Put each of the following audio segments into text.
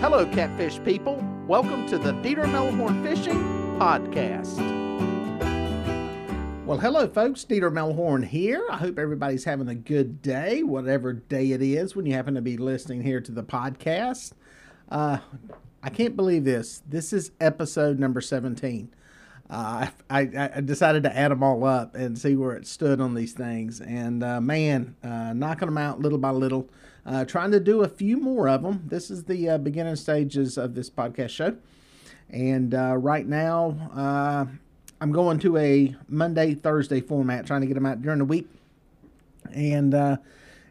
Hello, catfish people. Welcome to the Dieter Melhorn Fishing Podcast. Well, hello, folks. Dieter Melhorn here. I hope everybody's having a good day, whatever day it is when you happen to be listening here to the podcast. Uh, I can't believe this. This is episode number 17. Uh, I, I, decided to add them all up and see where it stood on these things. And uh, man, uh, knocking them out little by little, uh, trying to do a few more of them. This is the uh, beginning stages of this podcast show. And uh, right now, I'm going to a Monday, Thursday format, trying to get them out during the week. And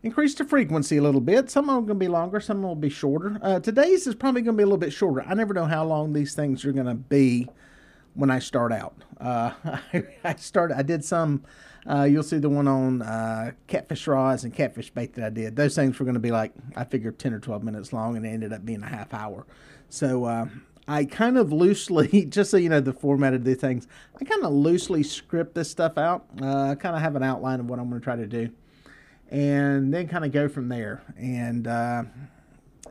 increase the frequency a little bit. Some of them going to be longer, some will be shorter. today's is probably going to be a little bit shorter. I never know how long these things are going to be when I start out. Uh, I, started. I did some. Uh, you'll see the one on uh, catfish rods and catfish bait that I did. Those things were going to be like I figured ten or twelve minutes long, and it ended up being a half hour. So uh, I kind of loosely, just so you know, the format of these things. I kind of loosely script this stuff out. Uh, I kind of have an outline of what I'm going to try to do, and then kind of go from there. And uh,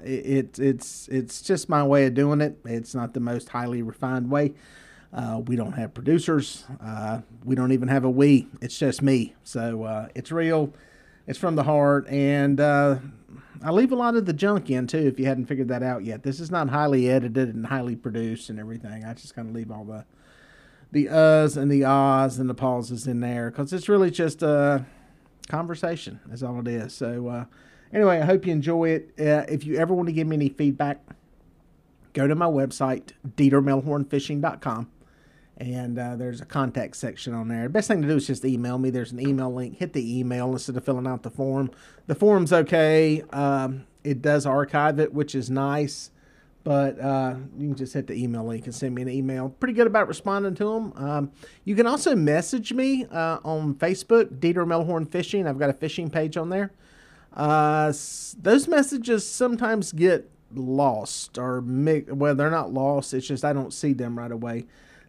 it, it's it's just my way of doing it. It's not the most highly refined way. Uh, we don't have producers. Uh, we don't even have a we. It's just me. So uh, it's real. It's from the heart. And uh, I leave a lot of the junk in too, if you hadn't figured that out yet. This is not highly edited and highly produced and everything. I just kind of leave all the the uhs and the ahs and the pauses in there because it's really just a conversation. That's all it is. So uh, anyway, I hope you enjoy it. Uh, if you ever want to give me any feedback, go to my website, dietermelhornfishing.com and uh, there's a contact section on there. The best thing to do is just email me. There's an email link. Hit the email instead of filling out the form. The form's okay. Um, it does archive it, which is nice, but uh, you can just hit the email link and send me an email. Pretty good about responding to them. Um, you can also message me uh, on Facebook, Dieter Melhorn Fishing. I've got a fishing page on there. Uh, those messages sometimes get lost or well, they're not lost. It's just I don't see them right away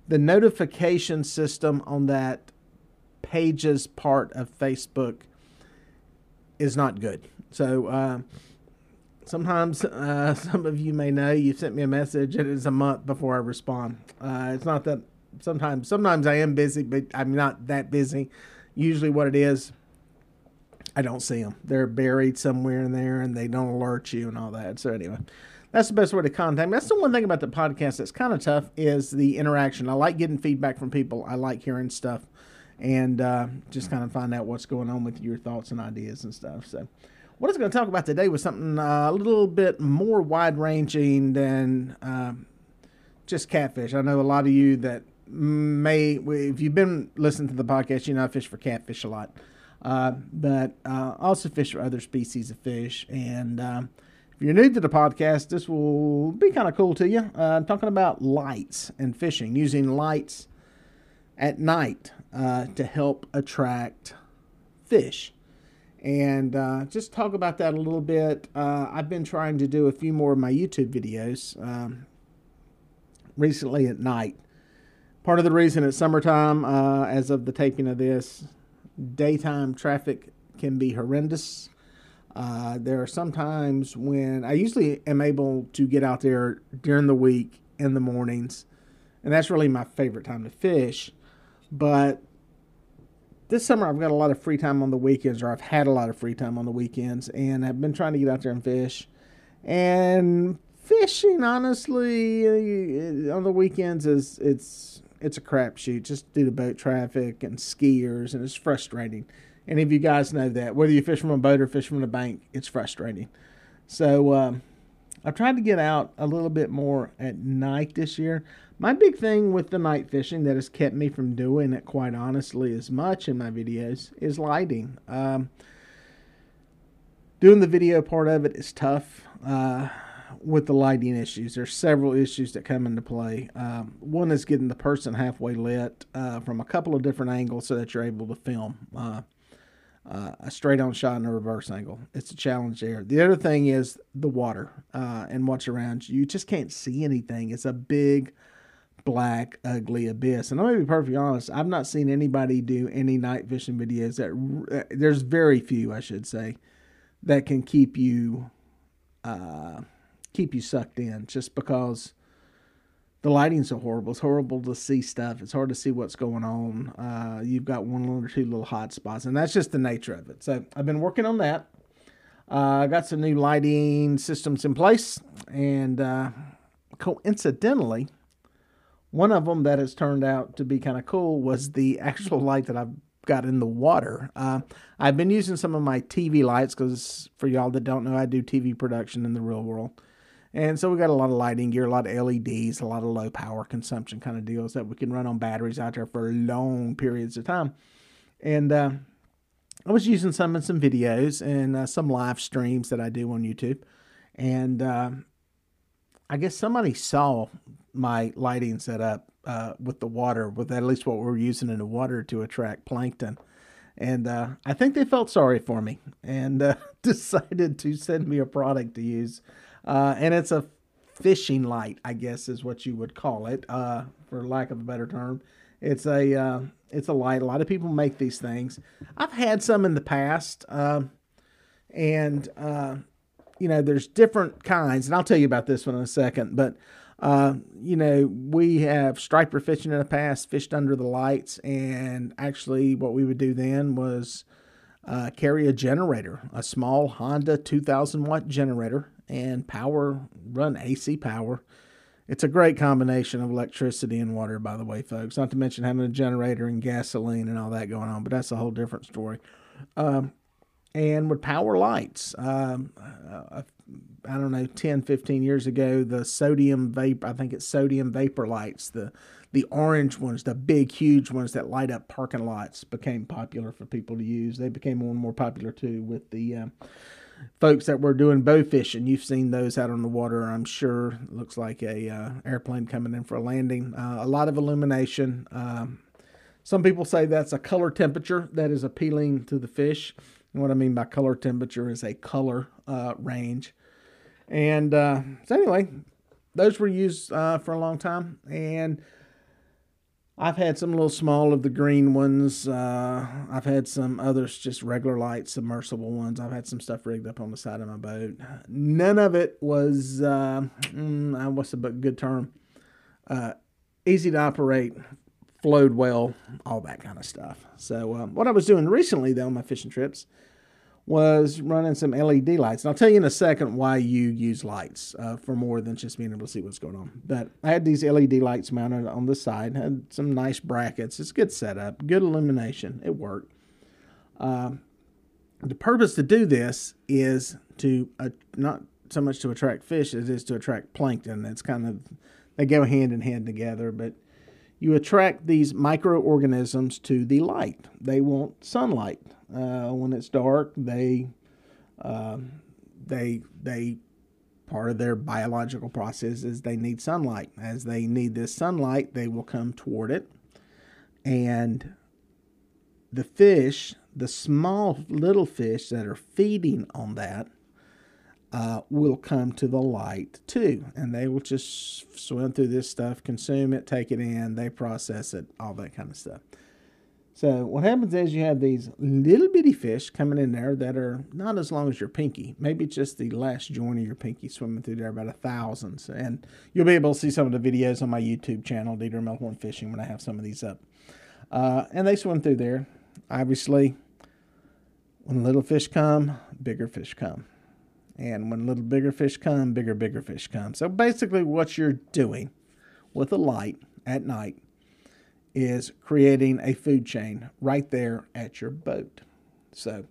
the notification system on that pages part of Facebook is not good. So uh, sometimes uh, some of you may know you sent me a message and it's a month before I respond. Uh, it's not that sometimes sometimes I am busy, but I'm not that busy. Usually, what it is, I don't see them. They're buried somewhere in there, and they don't alert you and all that. So anyway that's the best way to contact me. That's the one thing about the podcast that's kind of tough is the interaction. I like getting feedback from people. I like hearing stuff and uh, just kind of find out what's going on with your thoughts and ideas and stuff. So, what I was going to talk about today was something uh, a little bit more wide ranging than uh, just catfish. I know a lot of you that may, if you've been listening to the podcast, you know I fish for catfish a lot. Uh, but uh, also fish for other species of fish. And uh, if you're new to the podcast, this will be kind of cool to you. Uh, I'm talking about lights and fishing, using lights at night uh, to help attract fish. And uh, just talk about that a little bit. Uh, I've been trying to do a few more of my YouTube videos um, recently at night. Part of the reason it's summertime, uh, as of the taping of this, daytime traffic can be horrendous uh, there are some times when I usually am able to get out there during the week in the mornings, and that's really my favorite time to fish. But this summer I've got a lot of free time on the weekends, or I've had a lot of free time on the weekends, and I've been trying to get out there and fish. And fishing, honestly, uh, on the weekends is it's it's a crapshoot just due to boat traffic and skiers, and it's frustrating. Any of you guys know that. Whether you fish from a boat or fish from a bank, it's frustrating. So um, I've tried to get out a little bit more at night this year. My big thing with the night fishing that has kept me from doing it, quite honestly, as much in my videos is lighting. Um, doing the video part of it is tough uh, with the lighting issues. There's several issues that come into play. Um, one is getting the person halfway lit uh, from a couple of different angles so that you're able to film. Uh, uh, a straight on shot and a reverse angle. It's a challenge there. The other thing is the water uh, and what's around you. You just can't see anything. It's a big, black, ugly abyss. And I'm going to be perfectly honest, I've not seen anybody do any night fishing videos that, uh, there's very few, I should say, that can keep you uh, keep you sucked in just because the lighting's so horrible. It's horrible to see stuff. It's hard to see what's going on. Uh, you've got one or two little hot spots, and that's just the nature of it. So I've been working on that. Uh, I got some new lighting systems in place, and uh, coincidentally, one of them that has turned out to be kind of cool was the actual light that I've got in the water. Uh, I've been using some of my TV lights because, for y'all that don't know, I do TV production in the real world. And so we got a lot of lighting gear, a lot of LEDs, a lot of low power consumption kind of deals that we can run on batteries out there for long periods of time. And uh, I was using some in some videos and uh, some live streams that I do on YouTube. And uh, I guess somebody saw my lighting setup uh, with the water, with at least what we're using in the water to attract plankton. And uh, I think they felt sorry for me and uh, decided to send me a product to use uh, and it's a fishing light, I guess is what you would call it, uh, for lack of a better term. It's a uh, it's a light. A lot of people make these things. I've had some in the past, um, and uh, you know, there's different kinds, and I'll tell you about this one in a second. But uh, you know, we have striper fishing in the past, fished under the lights, and actually, what we would do then was uh, carry a generator, a small Honda 2000 watt generator, and power, run AC power. It's a great combination of electricity and water, by the way, folks. Not to mention having a generator and gasoline and all that going on, but that's a whole different story. Um, and with power lights, um, uh, I don't know, 10, 15 years ago, the sodium vapor, I think it's sodium vapor lights, the the orange ones, the big, huge ones that light up parking lots, became popular for people to use. They became more and more popular too with the uh, folks that were doing bow fishing. You've seen those out on the water, I'm sure. looks like a uh, airplane coming in for a landing. Uh, a lot of illumination. Um, some people say that's a color temperature that is appealing to the fish. And what I mean by color temperature is a color uh, range. And uh, so, anyway, those were used uh, for a long time. And I've had some little small of the green ones. Uh, I've had some others, just regular light submersible ones. I've had some stuff rigged up on the side of my boat. None of it was, uh, mm, what's a good term? Uh, easy to operate, flowed well, all that kind of stuff. So, um, what I was doing recently, though, on my fishing trips, was running some LED lights. And I'll tell you in a second why you use lights uh, for more than just being able to see what's going on. But I had these LED lights mounted on the side, had some nice brackets. It's good setup, good illumination. It worked. Uh, the purpose to do this is to uh, not so much to attract fish as it is to attract plankton. It's kind of they go hand in hand together, but you attract these microorganisms to the light. They want sunlight. Uh, when it's dark, they uh, they they part of their biological process is they need sunlight. As they need this sunlight, they will come toward it, and the fish, the small little fish that are feeding on that, uh, will come to the light too. And they will just swim through this stuff, consume it, take it in, they process it, all that kind of stuff. So what happens is you have these little bitty fish coming in there that are not as long as your pinky, maybe it's just the last joint of your pinky swimming through there, about a thousand. And you'll be able to see some of the videos on my YouTube channel, Dieter Melhorn Fishing, when I have some of these up. Uh, and they swim through there. Obviously, when little fish come, bigger fish come. And when little bigger fish come, bigger, bigger fish come. So basically, what you're doing with a light at night is creating a food chain right there at your boat. So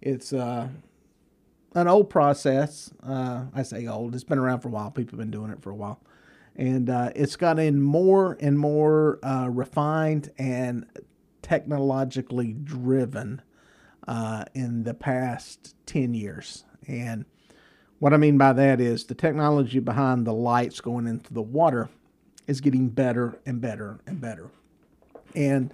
it's uh, an old process. Uh, I say old, it's been around for a while. People have been doing it for a while. And uh, it's gotten more and more uh, refined and technologically driven uh, in the past 10 years. And what I mean by that is the technology behind the lights going into the water is getting better and better and better. And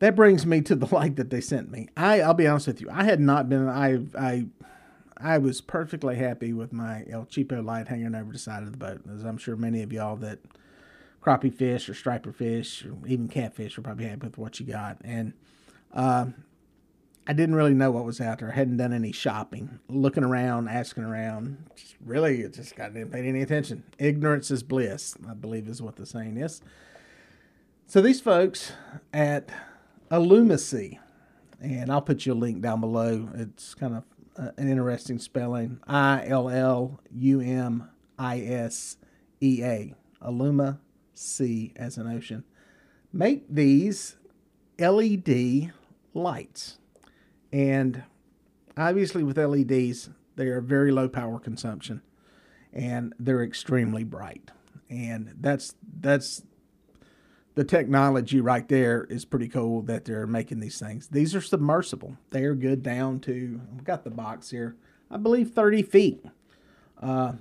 that brings me to the light that they sent me. I, I'll be honest with you, I had not been, I, I, I was perfectly happy with my El Cheapo light hanging over the side of the boat, as I'm sure many of y'all that crappie fish or striper fish or even catfish are probably happy with what you got. And uh, I didn't really know what was out there. I hadn't done any shopping, looking around, asking around. Just really, just got didn't pay any attention. Ignorance is bliss, I believe, is what the saying is. So these folks at Illumisea, and I'll put you a link down below. It's kind of uh, an interesting spelling. I L L U M I S E A. Illuma sea as an ocean. Make these LED lights. And obviously, with LEDs, they are very low power consumption and they're extremely bright. And that's that's the technology right there is pretty cool that they're making these things. These are submersible. They are good down to I've got the box here. I believe 30 feet. Uh,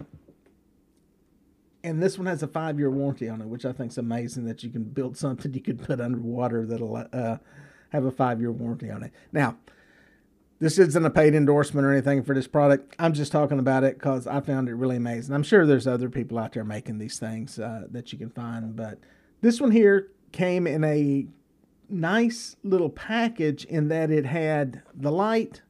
and this one has a five year warranty on it, which I think is amazing that you can build something you could put underwater that'll uh, have a five year warranty on it. Now, this isn't a paid endorsement or anything for this product. I'm just talking about it because I found it really amazing. I'm sure there's other people out there making these things uh, that you can find, but this one here came in a nice little package in that it had the light,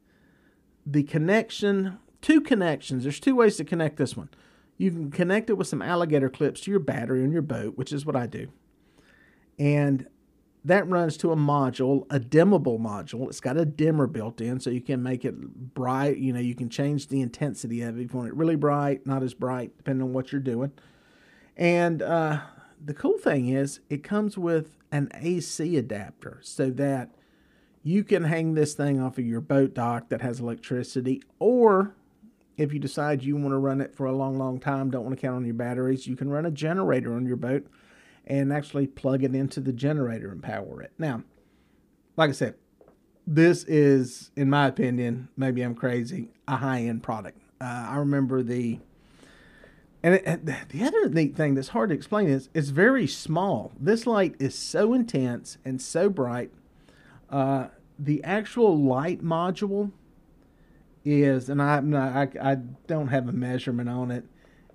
the connection, two connections. There's two ways to connect this one. You can connect it with some alligator clips to your battery on your boat, which is what I do. And that runs to a module, a dimmable module. It's got a dimmer built in, so you can make it bright. You know, you can change the intensity of it if you want it really bright, not as bright, depending on what you're doing. And uh, the cool thing is, it comes with an AC adapter so that you can hang this thing off of your boat dock that has electricity, or if you decide you want to run it for a long, long time, don't want to count on your batteries, you can run a generator on your boat and actually plug it into the generator and power it. Now, like I said, this is, in my opinion, maybe I'm crazy, a high end product. Uh, I remember the, and, it, and the other neat thing that's hard to explain is it's very small. This light is so intense and so bright. Uh, the actual light module is, and I, I, I don't have a measurement on it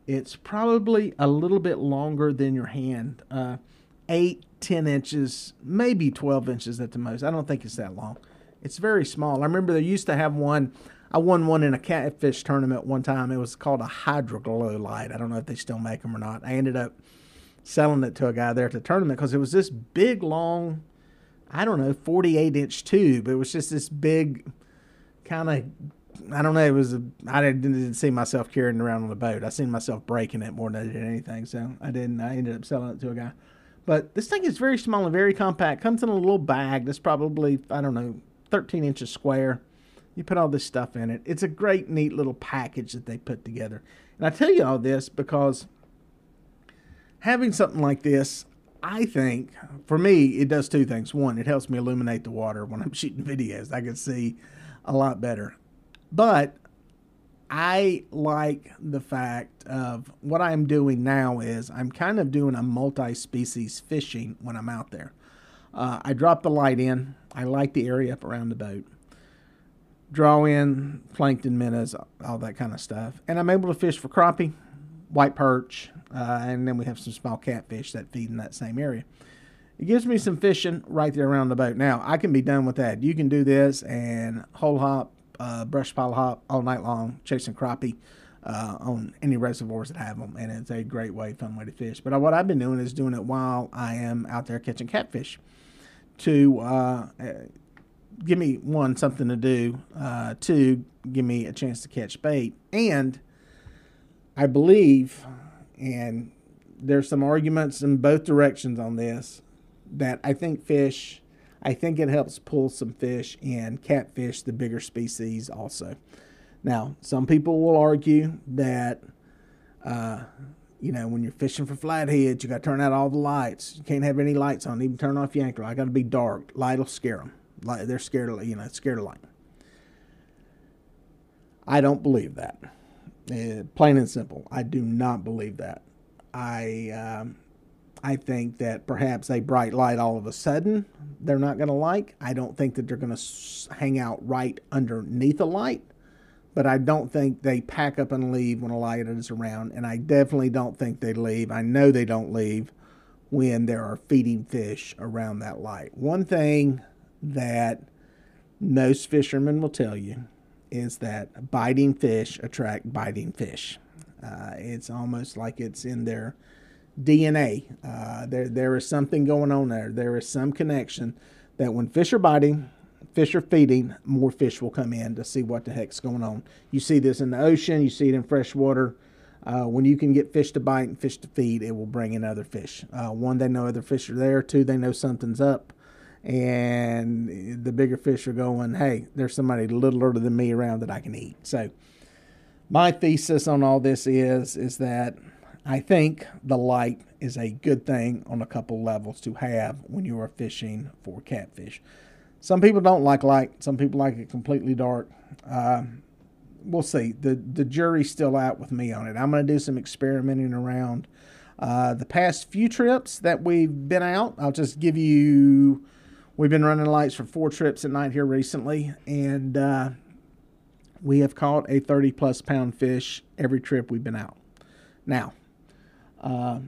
it's probably a little bit longer than your hand, uh, eight, ten inches, maybe twelve inches at the most. I don't think it's that long. It's very small. I remember they used to have one. I won one in a catfish tournament one time. It was called a hydroglow light. I don't know if they still make them or not. I ended up selling it to a guy there at the tournament because it was this big, long, I don't know, 48 inch tube. It was just this big, kind of I don't know. It was a, I didn't, didn't see myself carrying around on the boat. I seen myself breaking it more than I did anything. So I didn't. I ended up selling it to a guy. But this thing is very small and very compact. Comes in a little bag that's probably I don't know 13 inches square. You put all this stuff in it. It's a great, neat little package that they put together. And I tell you all this because having something like this, I think for me, it does two things. One, it helps me illuminate the water when I'm shooting videos. I can see a lot better. But I like the fact of what I'm doing now is I'm kind of doing a multi-species fishing when I'm out there. Uh, I drop the light in. I light the area up around the boat. Draw in plankton minnows, all that kind of stuff, and I'm able to fish for crappie, white perch, uh, and then we have some small catfish that feed in that same area. It gives me some fishing right there around the boat. Now I can be done with that. You can do this and hole hop uh, brush pile hop all night long, chasing crappie uh, on any reservoirs that have them, and it's a great way, fun way to fish. But what I've been doing is doing it while I am out there catching catfish to uh, give me one something to do, uh, two give me a chance to catch bait, and I believe, and there's some arguments in both directions on this, that I think fish I think it helps pull some fish and catfish, the bigger species, also. Now, some people will argue that, uh, you know, when you're fishing for flatheads, you got to turn out all the lights. You can't have any lights on. Even turn off your anchor I Got to be dark. Light will scare them. Light, they're scared of, you know, scared of light. I don't believe that. Uh, plain and simple. I do not believe that. I um, I think that perhaps a bright light all of a sudden they're not going to like. I don't think that they're going to hang out right underneath a light, but I don't think they pack up and leave when a light is around. And I definitely don't think they leave. I know they don't leave when there are feeding fish around that light. One thing that most fishermen will tell you is that biting fish attract biting fish. Uh, it's almost like it's in their DNA. Uh, there, there is something going on there. There is some connection that when fish are biting, fish are feeding, more fish will come in to see what the heck's going on. You see this in the ocean, you see it in freshwater. Uh, when you can get fish to bite and fish to feed, it will bring in other fish. Uh, one, they know other fish are there. Two, they know something's up. And the bigger fish are going, hey, there's somebody littler than me around that I can eat. So, my thesis on all this is is that I think the light is a good thing on a couple levels to have when you are fishing for catfish. Some people don't like light. Some people like it completely dark. Uh, we'll see. The the jury's still out with me on it. I'm going to do some experimenting around. Uh, the past few trips that we've been out, I'll just give you. We've been running lights for four trips at night here recently, and uh, we have caught a 30 plus pound fish every trip we've been out. Now, uh,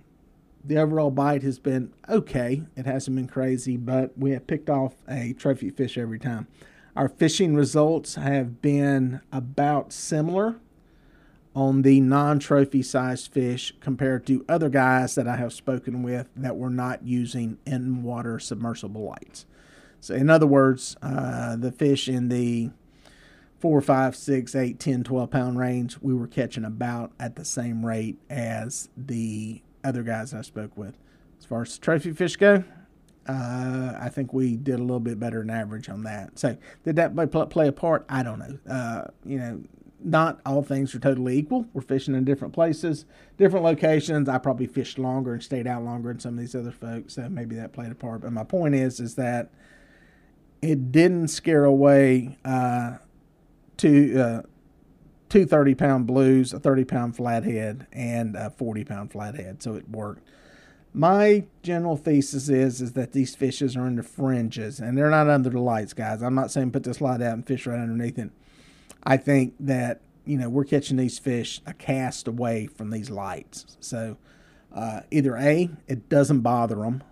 the overall bite has been okay. It hasn't been crazy, but we have picked off a trophy fish every time. Our fishing results have been about similar on the non trophy sized fish compared to other guys that I have spoken with that were not using in water submersible lights. So, in other words, uh, the fish in the four, five, six, eight, 10, 12 pound range, we were catching about at the same rate as the other guys I spoke with. As far as trophy fish go, uh, I think we did a little bit better than average on that. So, did that play, a part? I don't know. Uh, you know, not all things are totally equal. We're fishing in different places, different locations. I probably fished longer and stayed out longer than some of these other folks, so maybe that played a part. But my point is, is that it didn't scare away uh, two uh, two 30 pound blues, a 30 pound flathead, and a 40 pound flathead. So it worked. My general thesis is is that these fishes are in the fringes and they're not under the lights, guys. I'm not saying put this light out and fish right underneath it. I think that you know we're catching these fish a cast away from these lights. So uh, either a it doesn't bother them,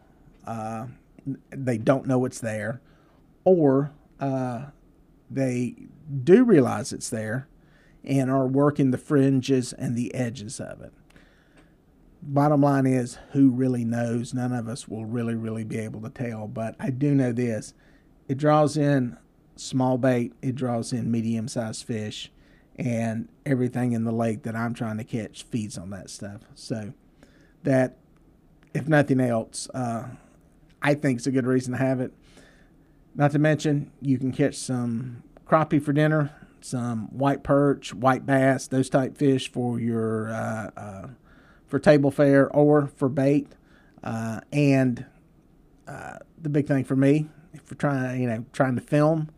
uh, they don't know it's there, or uh, they do realize it's there and are working the fringes and the edges of it. Bottom line is, who really knows? None of us will really, really be able to tell. But I do know this it draws in small bait, it draws in medium sized fish, and everything in the lake that I'm trying to catch feeds on that stuff. So, that, if nothing else, uh, I think it's a good reason to have it. Not to mention, you can catch some crappie for dinner, some white perch, white bass, those type fish for your uh, uh, for table fare or for bait. Uh, and uh, the big thing for me, if we're trying, you know, trying to film,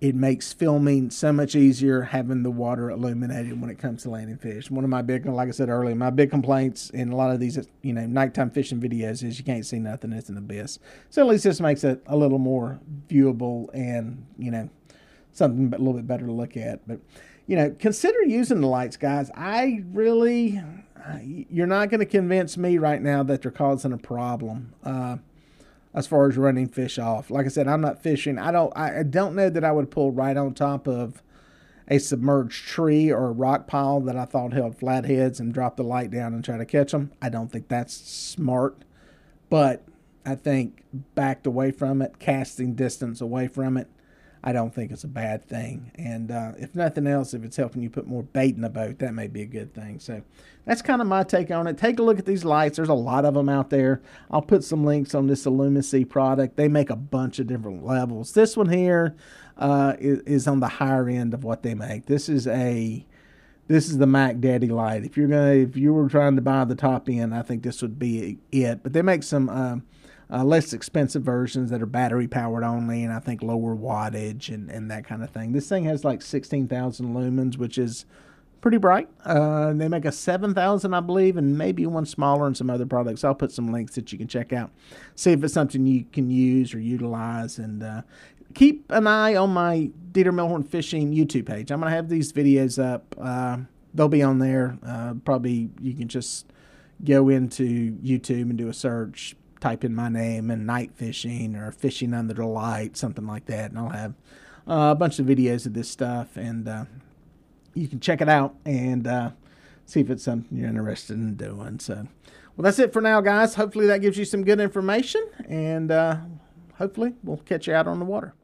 it makes filming so much easier having the water illuminated when it comes to landing fish. One of my big, like I said earlier, my big complaints in a lot of these, you know, nighttime fishing videos is you can't see nothing. It's an abyss. So at least this makes it a little more viewable and, you know, something a little bit better to look at. But, you know, consider using the lights, guys. I really, you're not going to convince me right now that they're causing a problem. Uh, as far as running fish off. Like I said, I'm not fishing. I don't I don't know that I would pull right on top of a submerged tree or a rock pile that I thought held flatheads and drop the light down and try to catch them. I don't think that's smart. But I think backed away from it, casting distance away from it, I don't think it's a bad thing. And uh, if nothing else, if it's helping you put more bait in the boat, that may be a good thing. So that's kind of my take on it. Take a look at these lights. There's a lot of them out there. I'll put some links on this Illumisea product. They make a bunch of different levels. This one here uh, is, is on the higher end of what they make. This is a this is the Mac Daddy light. If you're gonna if you were trying to buy the top end, I think this would be it. But they make some. Uh, uh, less expensive versions that are battery powered only and I think lower wattage and, and that kind of thing. This thing has like 16,000 lumens, which is pretty bright. Uh, they make a 7,000, I believe, and maybe one smaller and some other products. I'll put some links that you can check out, see if it's something you can use or utilize. And uh, keep an eye on my Dieter Melhorn Fishing YouTube page. I'm going to have these videos up. Uh, they'll be on there. Uh, probably you can just go into YouTube and do a search type in my name and night fishing or fishing under the light, something like that, and I'll have uh, a bunch of videos of this stuff, and uh, you can check it out and uh, see if it's something you're interested in doing. So, well, that's it for now, guys. Hopefully, that gives you some good information, and uh, hopefully, we'll catch you out on the water.